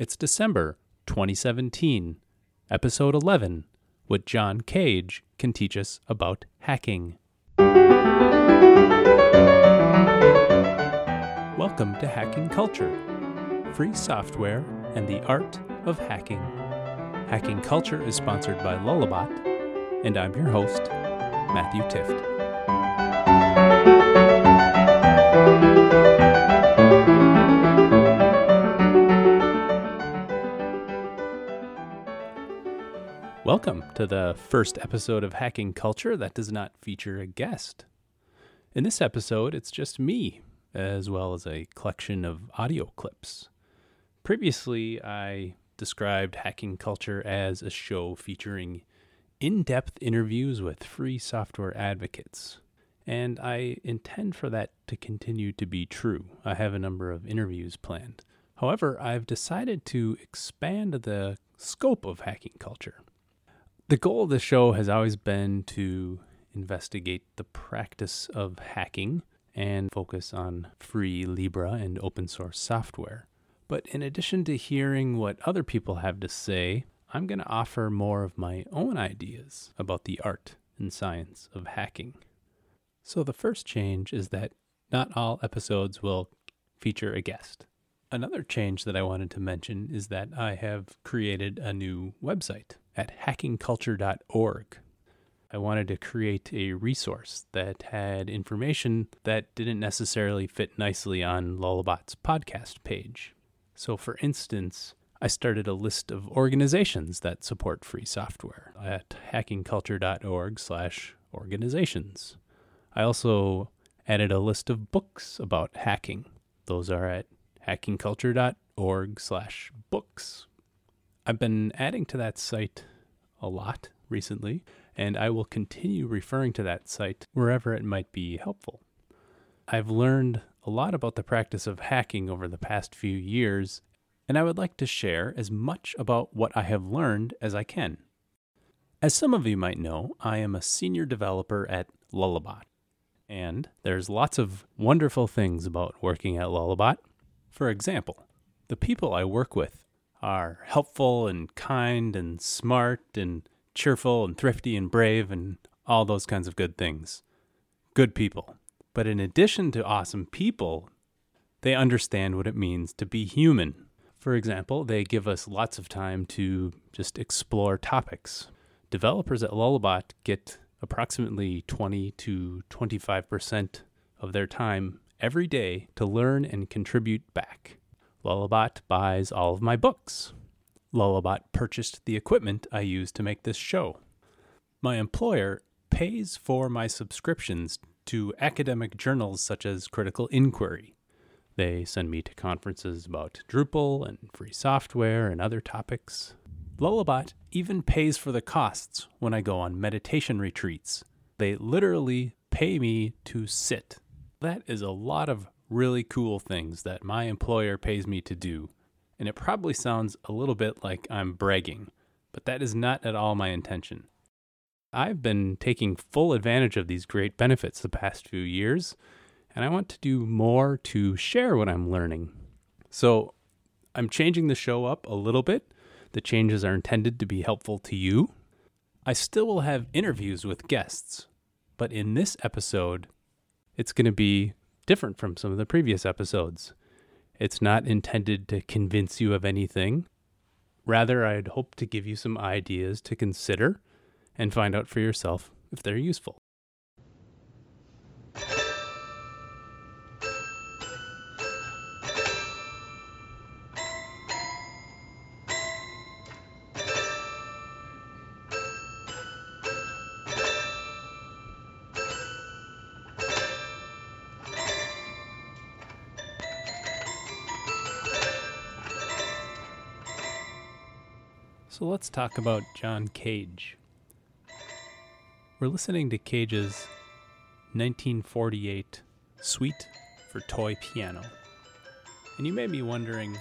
It's December 2017, episode 11, what John Cage can teach us about hacking. Welcome to Hacking Culture, free software and the art of hacking. Hacking Culture is sponsored by Lullabot, and I'm your host, Matthew Tift. Welcome to the first episode of Hacking Culture that does not feature a guest. In this episode, it's just me, as well as a collection of audio clips. Previously, I described Hacking Culture as a show featuring in depth interviews with free software advocates. And I intend for that to continue to be true. I have a number of interviews planned. However, I've decided to expand the scope of hacking culture. The goal of the show has always been to investigate the practice of hacking and focus on free libre and open source software. But in addition to hearing what other people have to say, I'm going to offer more of my own ideas about the art and science of hacking. So, the first change is that not all episodes will feature a guest. Another change that I wanted to mention is that I have created a new website at hackingculture.org. I wanted to create a resource that had information that didn't necessarily fit nicely on Lullabot's podcast page. So, for instance, I started a list of organizations that support free software at hackingculture.org/organizations. I also added a list of books about hacking. Those are at hackingculture.org/books. I've been adding to that site a lot recently, and I will continue referring to that site wherever it might be helpful. I've learned a lot about the practice of hacking over the past few years, and I would like to share as much about what I have learned as I can. As some of you might know, I am a senior developer at Lullabot, and there's lots of wonderful things about working at Lullabot. For example, the people I work with are helpful and kind and smart and cheerful and thrifty and brave and all those kinds of good things. Good people. But in addition to awesome people, they understand what it means to be human. For example, they give us lots of time to just explore topics. Developers at Lullabot get approximately 20 to 25% of their time every day to learn and contribute back. Lullabot buys all of my books. Lullabot purchased the equipment I use to make this show. My employer pays for my subscriptions to academic journals such as Critical Inquiry. They send me to conferences about Drupal and free software and other topics. Lullabot even pays for the costs when I go on meditation retreats. They literally pay me to sit. That is a lot of really cool things that my employer pays me to do. And it probably sounds a little bit like I'm bragging, but that is not at all my intention. I've been taking full advantage of these great benefits the past few years, and I want to do more to share what I'm learning. So I'm changing the show up a little bit. The changes are intended to be helpful to you. I still will have interviews with guests, but in this episode, it's going to be different from some of the previous episodes. It's not intended to convince you of anything. Rather, I'd hope to give you some ideas to consider and find out for yourself if they're useful. So let's talk about John Cage. We're listening to Cage's 1948 Suite for Toy Piano. And you may be wondering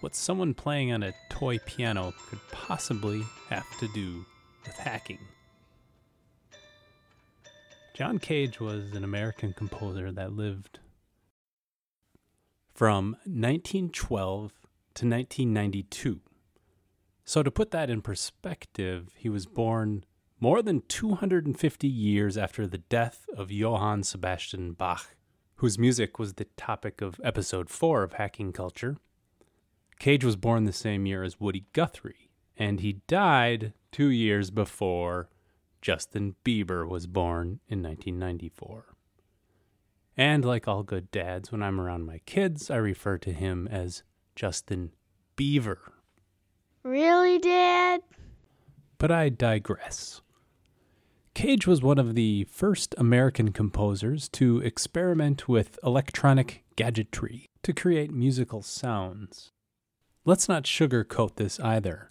what someone playing on a toy piano could possibly have to do with hacking. John Cage was an American composer that lived from 1912 to 1992. So, to put that in perspective, he was born more than 250 years after the death of Johann Sebastian Bach, whose music was the topic of episode 4 of Hacking Culture. Cage was born the same year as Woody Guthrie, and he died two years before Justin Bieber was born in 1994. And like all good dads, when I'm around my kids, I refer to him as Justin Beaver. Really, Dad? But I digress. Cage was one of the first American composers to experiment with electronic gadgetry to create musical sounds. Let's not sugarcoat this either.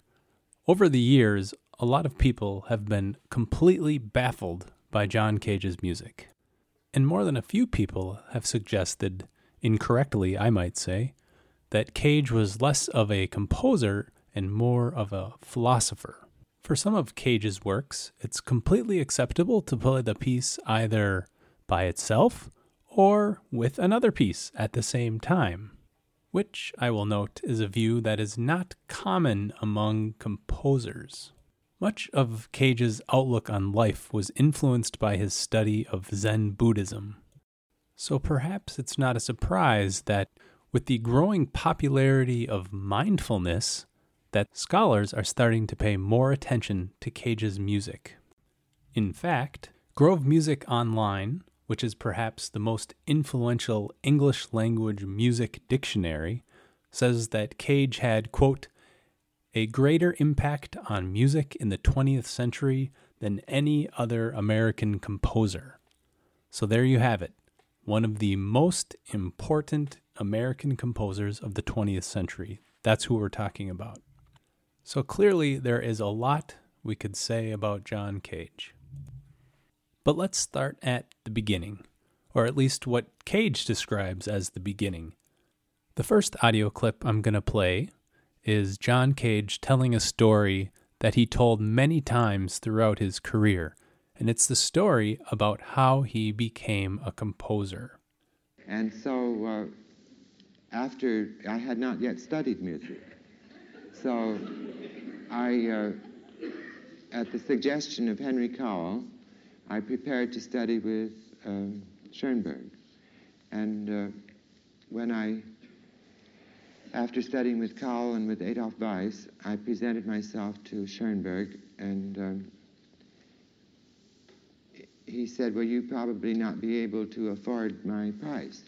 Over the years, a lot of people have been completely baffled by John Cage's music. And more than a few people have suggested, incorrectly I might say, that Cage was less of a composer and more of a philosopher. For some of Cage's works, it's completely acceptable to play the piece either by itself or with another piece at the same time, which I will note is a view that is not common among composers. Much of Cage's outlook on life was influenced by his study of Zen Buddhism. So perhaps it's not a surprise that with the growing popularity of mindfulness, that scholars are starting to pay more attention to Cage's music. In fact, Grove Music Online, which is perhaps the most influential English language music dictionary, says that Cage had, quote, a greater impact on music in the 20th century than any other American composer. So there you have it, one of the most important American composers of the 20th century. That's who we're talking about. So clearly, there is a lot we could say about John Cage. But let's start at the beginning, or at least what Cage describes as the beginning. The first audio clip I'm going to play is John Cage telling a story that he told many times throughout his career, and it's the story about how he became a composer. And so, uh, after I had not yet studied music, so I, uh, at the suggestion of Henry Cowell, I prepared to study with um, Schoenberg. And uh, when I after studying with Cowell and with Adolf Weiss, I presented myself to Schoenberg, and um, he said, Well, you probably not be able to afford my price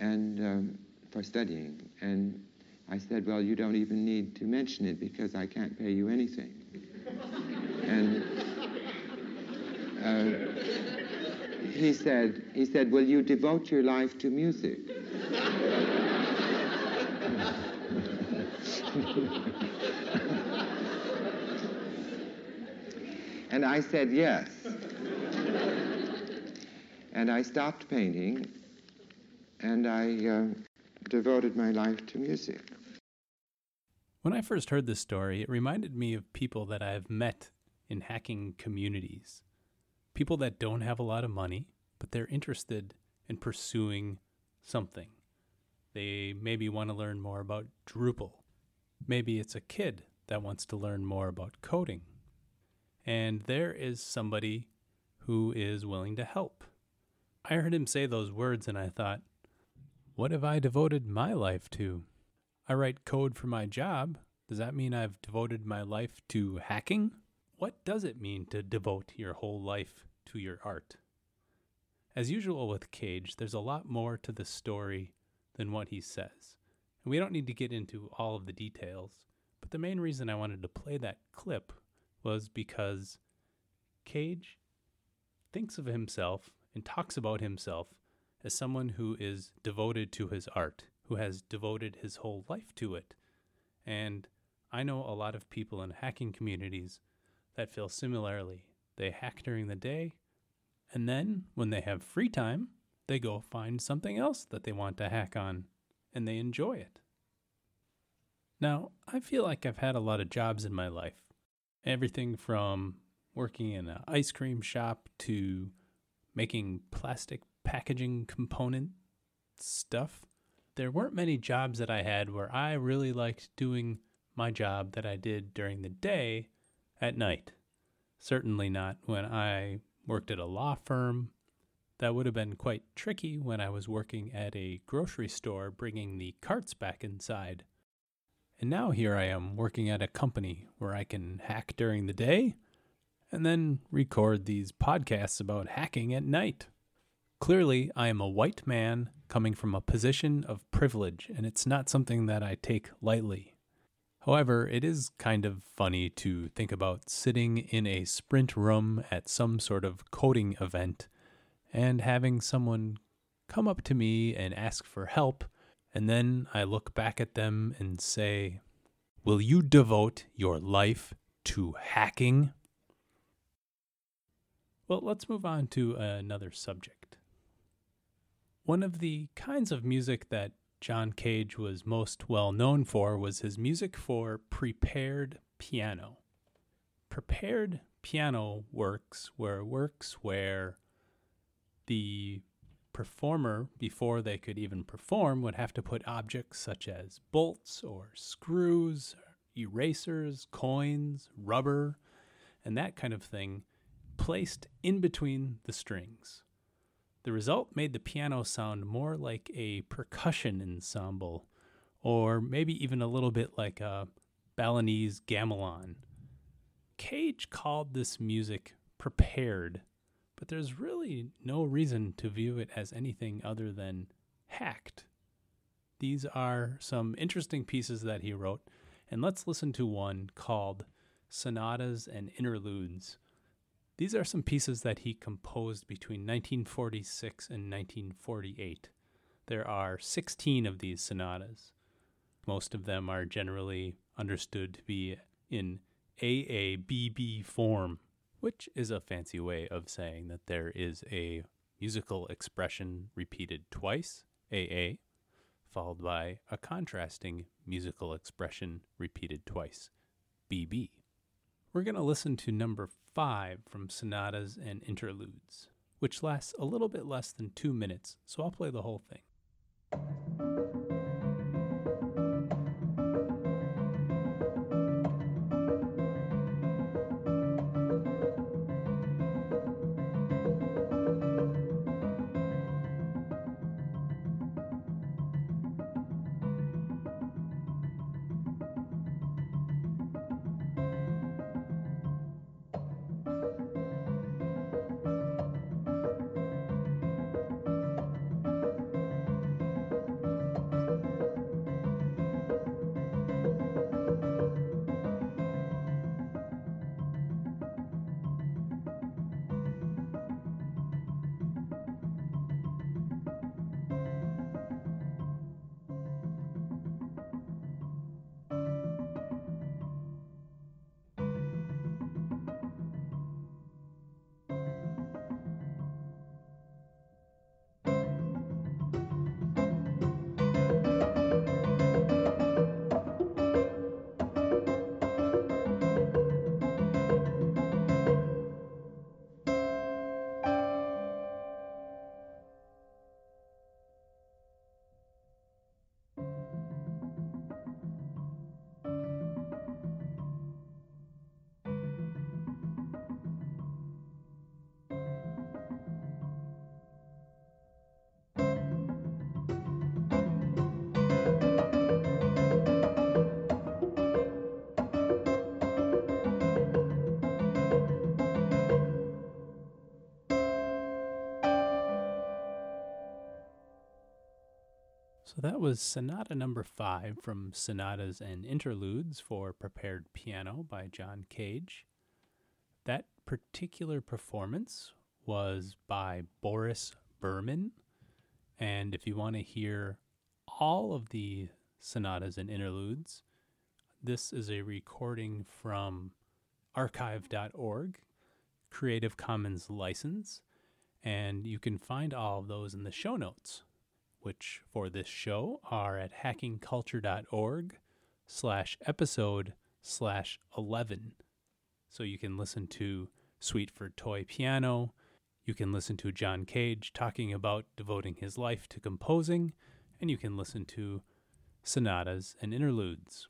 and um, for studying. And I said, Well, you don't even need to mention it because I can't pay you anything. and uh, he said, he said, Will you devote your life to music? and I said yes. and I stopped painting and I uh, devoted my life to music. When I first heard this story, it reminded me of people that I have met in hacking communities. People that don't have a lot of money, but they're interested in pursuing something. They maybe want to learn more about Drupal. Maybe it's a kid that wants to learn more about coding. And there is somebody who is willing to help. I heard him say those words and I thought, what have I devoted my life to? I write code for my job. Does that mean I've devoted my life to hacking? What does it mean to devote your whole life to your art? As usual with Cage, there's a lot more to the story than what he says. And we don't need to get into all of the details, but the main reason I wanted to play that clip was because Cage thinks of himself and talks about himself as someone who is devoted to his art, who has devoted his whole life to it. And I know a lot of people in hacking communities that feel similarly. They hack during the day, and then when they have free time, they go find something else that they want to hack on, and they enjoy it. Now, I feel like I've had a lot of jobs in my life. Everything from working in an ice cream shop to making plastic packaging component stuff. There weren't many jobs that I had where I really liked doing my job that I did during the day at night. Certainly not when I worked at a law firm. That would have been quite tricky when I was working at a grocery store bringing the carts back inside. And now here I am working at a company where I can hack during the day and then record these podcasts about hacking at night. Clearly, I am a white man coming from a position of privilege, and it's not something that I take lightly. However, it is kind of funny to think about sitting in a sprint room at some sort of coding event and having someone come up to me and ask for help, and then I look back at them and say, Will you devote your life to hacking? Well, let's move on to another subject. One of the kinds of music that John Cage was most well known for was his music for prepared piano. Prepared piano works were works where the performer, before they could even perform, would have to put objects such as bolts or screws, erasers, coins, rubber, and that kind of thing placed in between the strings. The result made the piano sound more like a percussion ensemble, or maybe even a little bit like a Balinese gamelan. Cage called this music prepared, but there's really no reason to view it as anything other than hacked. These are some interesting pieces that he wrote, and let's listen to one called Sonatas and Interludes these are some pieces that he composed between 1946 and 1948. There are 16 of these sonatas. Most of them are generally understood to be in AABB form, which is a fancy way of saying that there is a musical expression repeated twice, AA, followed by a contrasting musical expression repeated twice, BB. We're going to listen to number five from sonatas and interludes, which lasts a little bit less than two minutes, so I'll play the whole thing. So that was Sonata number five from Sonatas and Interludes for Prepared Piano by John Cage. That particular performance was by Boris Berman. And if you want to hear all of the sonatas and interludes, this is a recording from archive.org, Creative Commons license, and you can find all of those in the show notes which for this show are at hackingculture.org slash episode slash 11. So you can listen to Suite for Toy Piano. You can listen to John Cage talking about devoting his life to composing. and you can listen to sonatas and interludes.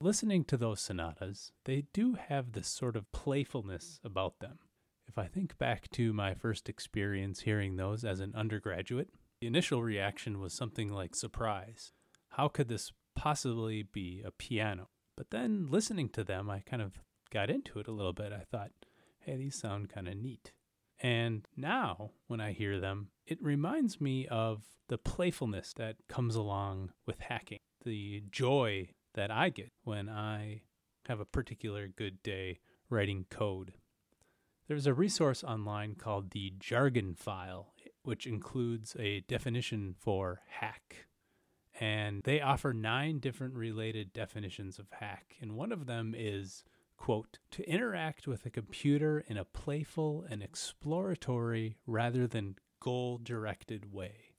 Listening to those sonatas, they do have this sort of playfulness about them. If I think back to my first experience hearing those as an undergraduate, the initial reaction was something like surprise. How could this possibly be a piano? But then listening to them, I kind of got into it a little bit. I thought, hey, these sound kind of neat. And now, when I hear them, it reminds me of the playfulness that comes along with hacking, the joy that I get when I have a particular good day writing code. There's a resource online called the Jargon File, which includes a definition for hack. And they offer nine different related definitions of hack. And one of them is, quote, to interact with a computer in a playful and exploratory rather than goal directed way.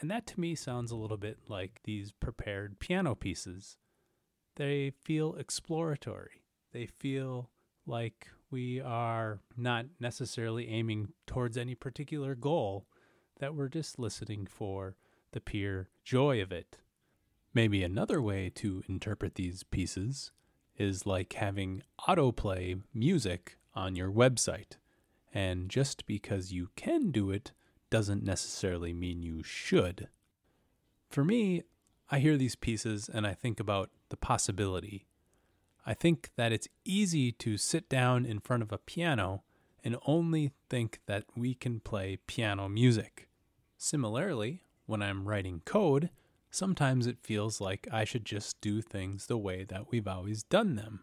And that to me sounds a little bit like these prepared piano pieces. They feel exploratory. They feel like we are not necessarily aiming towards any particular goal, that we're just listening for the pure joy of it. Maybe another way to interpret these pieces is like having autoplay music on your website. And just because you can do it doesn't necessarily mean you should. For me, I hear these pieces and I think about the possibility. I think that it's easy to sit down in front of a piano and only think that we can play piano music. Similarly, when I'm writing code, sometimes it feels like I should just do things the way that we've always done them.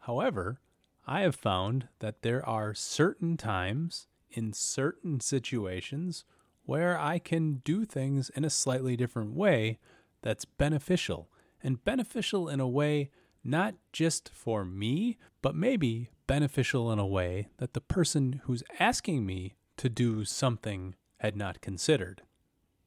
However, I have found that there are certain times in certain situations where I can do things in a slightly different way that's beneficial, and beneficial in a way not just for me, but maybe beneficial in a way that the person who's asking me to do something had not considered.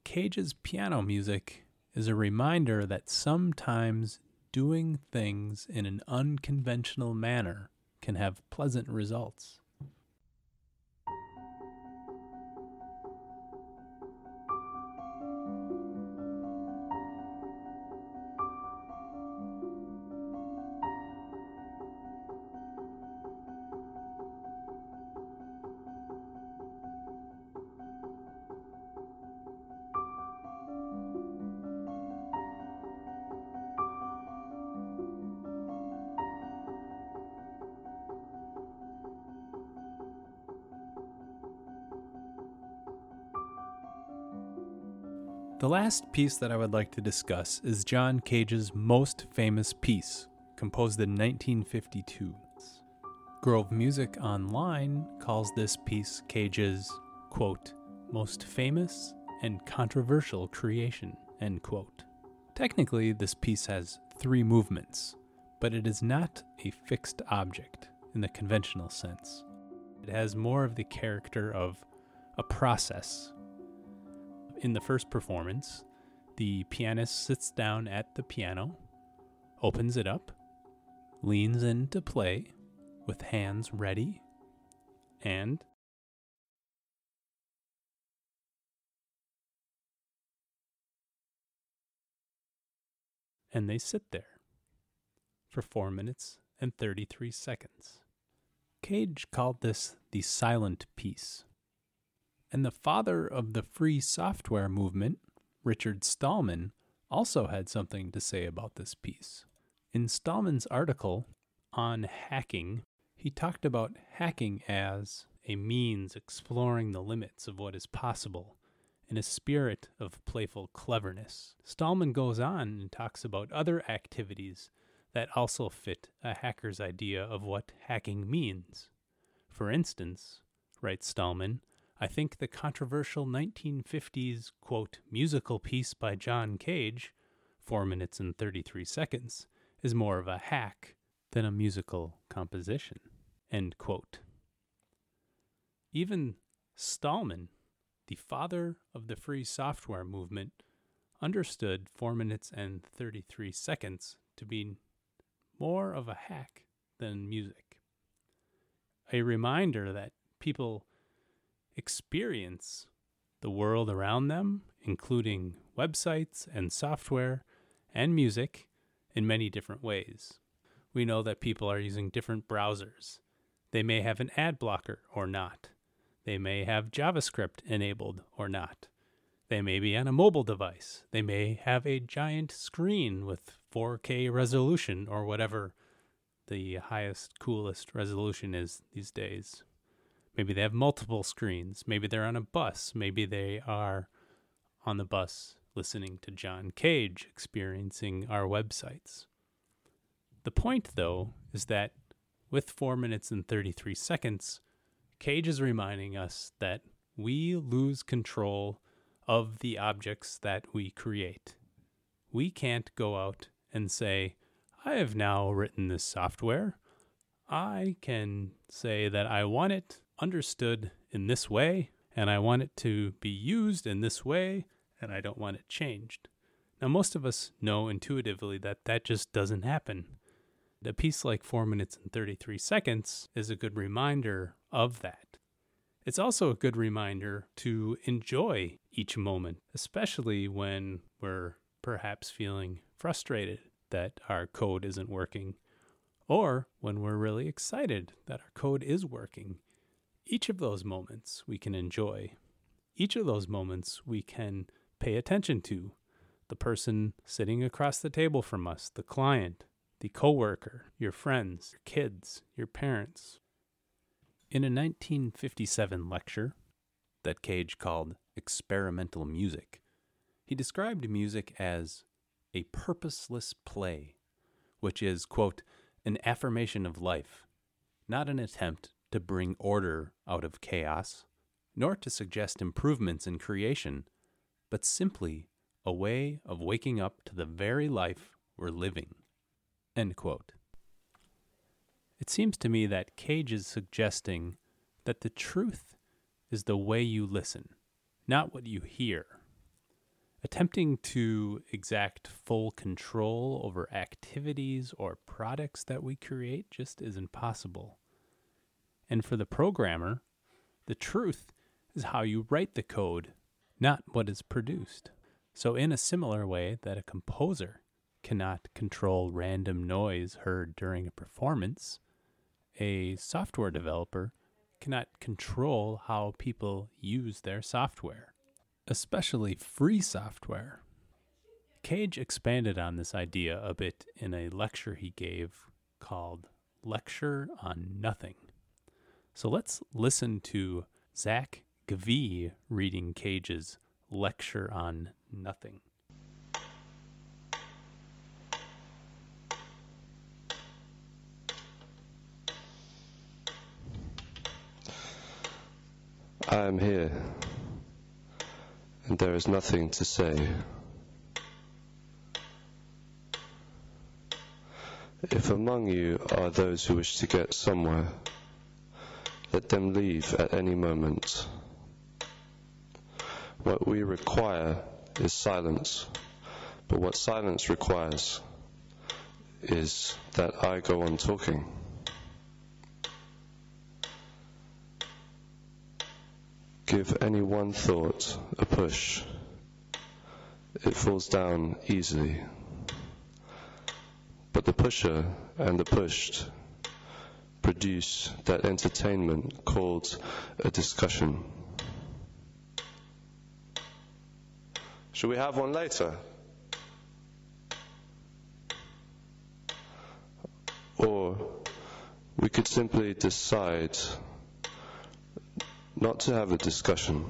Cage's piano music is a reminder that sometimes doing things in an unconventional manner can have pleasant results. The last piece that I would like to discuss is John Cage's most famous piece, composed in 1952. Grove Music Online calls this piece Cage's, quote, most famous and controversial creation, end quote. Technically, this piece has three movements, but it is not a fixed object in the conventional sense. It has more of the character of a process in the first performance, the pianist sits down at the piano, opens it up, leans in to play with hands ready, and and they sit there for 4 minutes and 33 seconds. Cage called this the silent piece. And the father of the free software movement, Richard Stallman, also had something to say about this piece. In Stallman's article on hacking, he talked about hacking as a means exploring the limits of what is possible in a spirit of playful cleverness. Stallman goes on and talks about other activities that also fit a hacker's idea of what hacking means. For instance, writes Stallman, I think the controversial 1950s, quote, musical piece by John Cage, 4 minutes and 33 seconds, is more of a hack than a musical composition, end quote. Even Stallman, the father of the free software movement, understood 4 minutes and 33 seconds to be more of a hack than music. A reminder that people experience the world around them, including websites and software and music, in many different ways. We know that people are using different browsers. They may have an ad blocker or not. They may have JavaScript enabled or not. They may be on a mobile device. They may have a giant screen with 4K resolution or whatever the highest, coolest resolution is these days. Maybe they have multiple screens. Maybe they're on a bus. Maybe they are on the bus listening to John Cage experiencing our websites. The point, though, is that with 4 minutes and 33 seconds, Cage is reminding us that we lose control of the objects that we create. We can't go out and say, I have now written this software. I can say that I want it understood in this way, and I want it to be used in this way, and I don't want it changed. Now, most of us know intuitively that that just doesn't happen. A piece like 4 minutes and 33 seconds is a good reminder of that. It's also a good reminder to enjoy each moment, especially when we're perhaps feeling frustrated that our code isn't working, or when we're really excited that our code is working. Each of those moments we can enjoy. Each of those moments we can pay attention to. The person sitting across the table from us, the client, the coworker, your friends, your kids, your parents. In a 1957 lecture that Cage called Experimental Music, he described music as a purposeless play, which is, quote, an affirmation of life, not an attempt to bring order out of chaos, nor to suggest improvements in creation, but simply a way of waking up to the very life we're living. It seems to me that Cage is suggesting that the truth is the way you listen, not what you hear. Attempting to exact full control over activities or products that we create just isn't possible. And for the programmer, the truth is how you write the code, not what is produced. So, in a similar way that a composer cannot control random noise heard during a performance, a software developer cannot control how people use their software, especially free software. Cage expanded on this idea a bit in a lecture he gave called Lecture on Nothing. So let's listen to Zach Gavee reading Cage's Lecture on Nothing. I am here, and there is nothing to say. If among you are those who wish to get somewhere, let them leave at any moment. What we require is silence, but what silence requires is that I go on talking. Give any one thought a push, it falls down easily. But the pusher and the pushed produce that entertainment called a discussion. Should we have one later? Or we could simply decide not to have a discussion,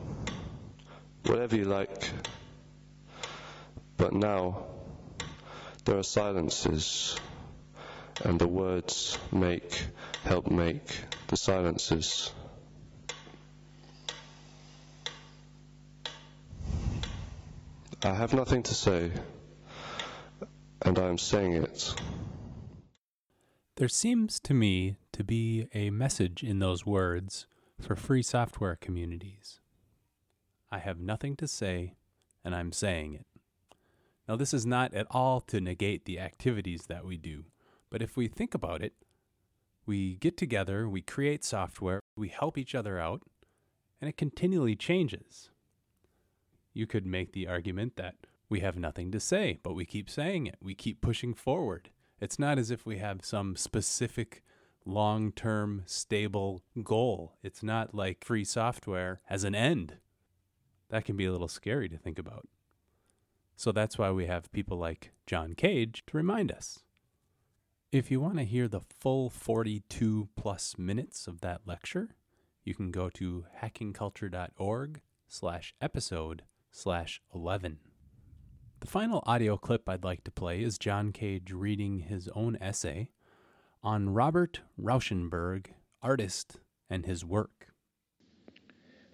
whatever you like. But now there are silences, and the words make, help make the silences. I have nothing to say, and I am saying it. There seems to me to be a message in those words for free software communities. I have nothing to say, and I'm saying it. Now, this is not at all to negate the activities that we do, but if we think about it, we get together, we create software, we help each other out, and it continually changes. You could make the argument that we have nothing to say, but we keep saying it. We keep pushing forward. It's not as if we have some specific long term stable goal. It's not like free software has an end. That can be a little scary to think about. So that's why we have people like John Cage to remind us. If you want to hear the full 42 plus minutes of that lecture, you can go to hackingculture.org slash episode slash 11. The final audio clip I'd like to play is John Cage reading his own essay on Robert Rauschenberg, artist, and his work.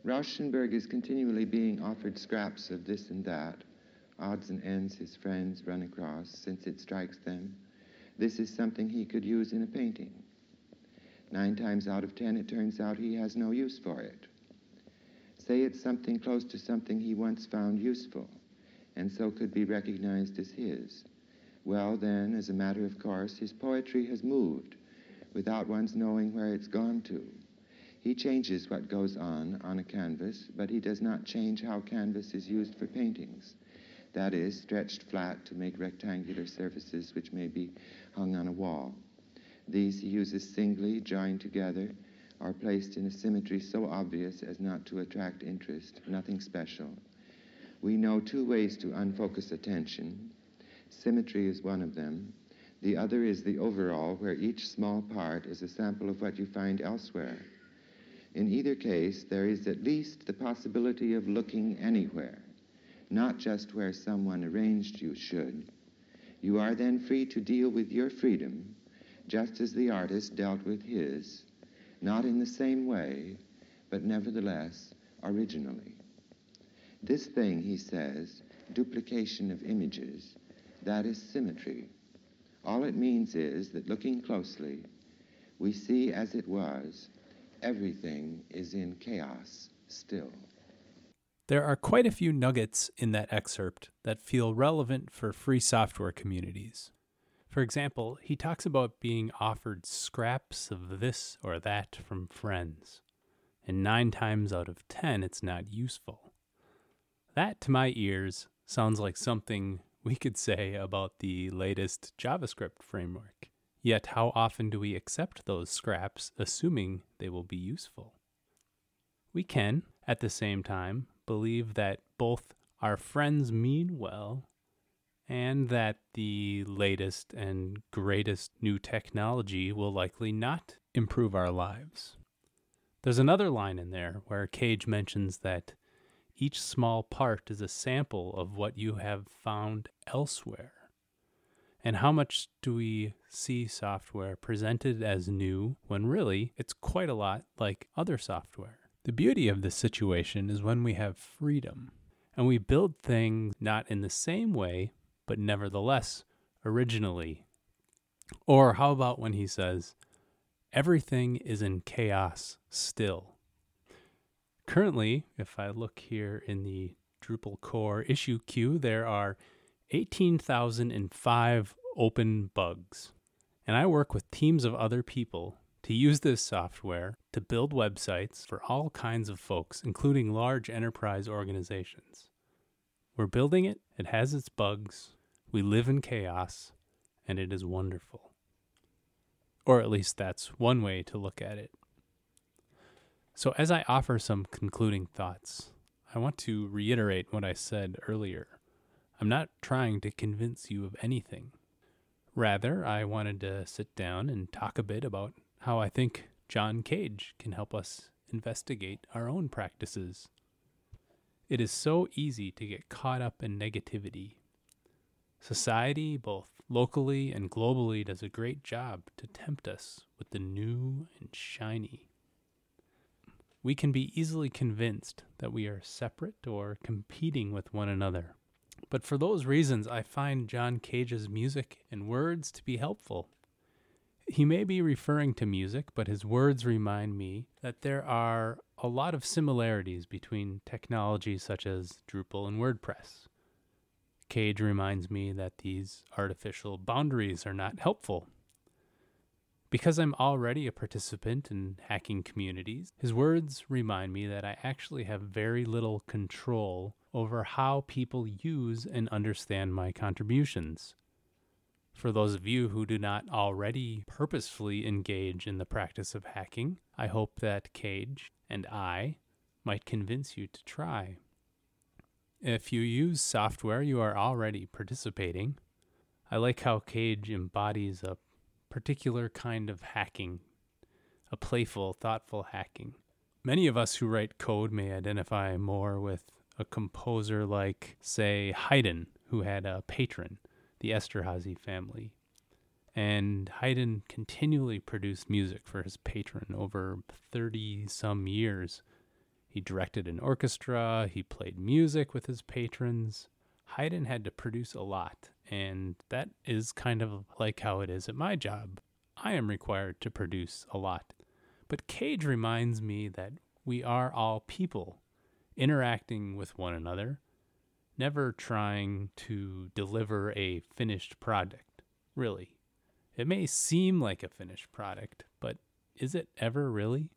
Rauschenberg is continually being offered scraps of this and that, odds and ends his friends run across, since it strikes them. This is something he could use in a painting. Nine times out of ten, it turns out he has no use for it. Say it's something close to something he once found useful, and so could be recognized as his. Well, then, as a matter of course, his poetry has moved without one's knowing where it's gone to. He changes what goes on on a canvas, but he does not change how canvas is used for paintings. That is, stretched flat to make rectangular surfaces which may be hung on a wall. These he uses singly, joined together, are placed in a symmetry so obvious as not to attract interest, nothing special. We know two ways to unfocus attention. Symmetry is one of them. The other is the overall, where each small part is a sample of what you find elsewhere. In either case, there is at least the possibility of looking anywhere, not just where someone arranged you should. You are then free to deal with your freedom, just as the artist dealt with his, not in the same way, but nevertheless originally. This thing, he says, duplication of images, that is symmetry. All it means is that looking closely, we see as it was, everything is in chaos still. There are quite a few nuggets in that excerpt that feel relevant for free software communities. For example, he talks about being offered scraps of this or that from friends, and nine times out of ten, it's not useful. That, to my ears, sounds like something we could say about the latest JavaScript framework. Yet, how often do we accept those scraps, assuming they will be useful? We can, at the same time, believe that both our friends mean well and that the latest and greatest new technology will likely not improve our lives. There's another line in there where Cage mentions that each small part is a sample of what you have found elsewhere. And how much do we see software presented as new when really it's quite a lot like other software? The beauty of this situation is when we have freedom and we build things not in the same way, but nevertheless originally. Or how about when he says, everything is in chaos still? Currently, if I look here in the Drupal core issue queue, there are 18,005 open bugs. And I work with teams of other people to use this software to build websites for all kinds of folks, including large enterprise organizations. We're building it, it has its bugs, we live in chaos, and it is wonderful. Or at least that's one way to look at it. So, as I offer some concluding thoughts, I want to reiterate what I said earlier. I'm not trying to convince you of anything. Rather, I wanted to sit down and talk a bit about how I think John Cage can help us investigate our own practices. It is so easy to get caught up in negativity. Society, both locally and globally, does a great job to tempt us with the new and shiny. We can be easily convinced that we are separate or competing with one another. But for those reasons, I find John Cage's music and words to be helpful. He may be referring to music, but his words remind me that there are a lot of similarities between technologies such as Drupal and WordPress. Cage reminds me that these artificial boundaries are not helpful. Because I'm already a participant in hacking communities, his words remind me that I actually have very little control over how people use and understand my contributions. For those of you who do not already purposefully engage in the practice of hacking, I hope that Cage and I might convince you to try. If you use software, you are already participating. I like how Cage embodies a particular kind of hacking, a playful, thoughtful hacking. Many of us who write code may identify more with a composer like, say, Haydn, who had a patron the Esterhazy family. And Haydn continually produced music for his patron over 30 some years. He directed an orchestra, he played music with his patrons. Haydn had to produce a lot, and that is kind of like how it is at my job. I am required to produce a lot. But Cage reminds me that we are all people interacting with one another never trying to deliver a finished product, really. It may seem like a finished product, but is it ever really?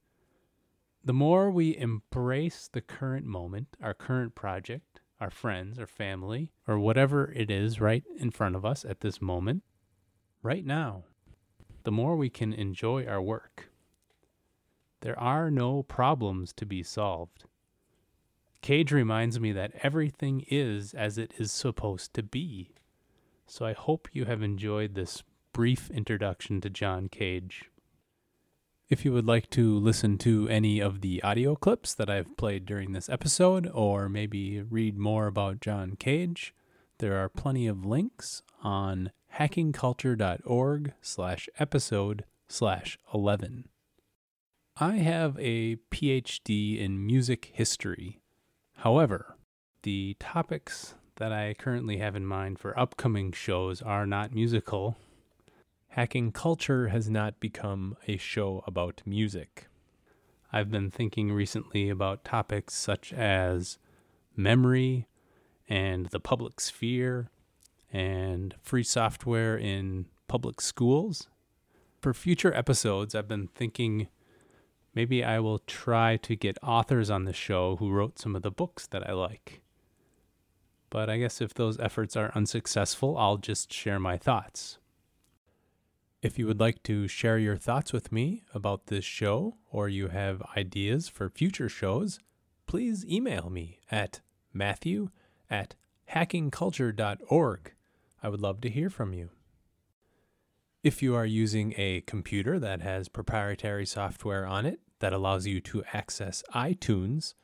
The more we embrace the current moment, our current project, our friends, our family, or whatever it is right in front of us at this moment, right now, the more we can enjoy our work. There are no problems to be solved. Cage reminds me that everything is as it is supposed to be. So I hope you have enjoyed this brief introduction to John Cage. If you would like to listen to any of the audio clips that I've played during this episode, or maybe read more about John Cage, there are plenty of links on hackingculture.org slash episode slash 11. I have a PhD in music history However, the topics that I currently have in mind for upcoming shows are not musical. Hacking Culture has not become a show about music. I've been thinking recently about topics such as memory and the public sphere and free software in public schools. For future episodes, I've been thinking maybe I will try to get authors on the show who wrote some of the books that I like. But I guess if those efforts are unsuccessful, I'll just share my thoughts. If you would like to share your thoughts with me about this show or you have ideas for future shows, please email me at matthew at hackingculture.org. I would love to hear from you. If you are using a computer that has proprietary software on it that allows you to access iTunes,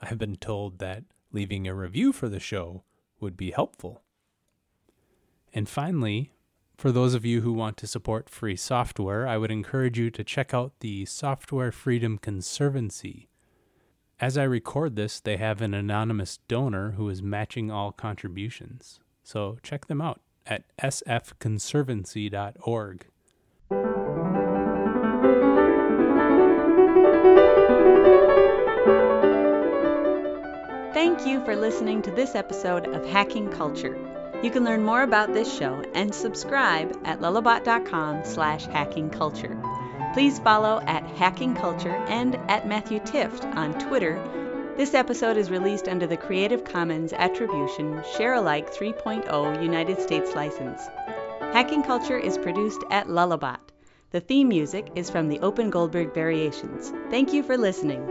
I have been told that leaving a review for the show would be helpful. And finally, for those of you who want to support free software, I would encourage you to check out the Software Freedom Conservancy. As I record this, they have an anonymous donor who is matching all contributions. So check them out at sfconservancy.org. Thank you for listening to this episode of Hacking Culture. You can learn more about this show and subscribe at lullabot.com slash hackingculture. Please follow at Hacking Culture and at Matthew Tift on Twitter this episode is released under the Creative Commons Attribution Share Alike 3.0 United States license. Hacking Culture is produced at Lullabot. The theme music is from the Open Goldberg Variations. Thank you for listening.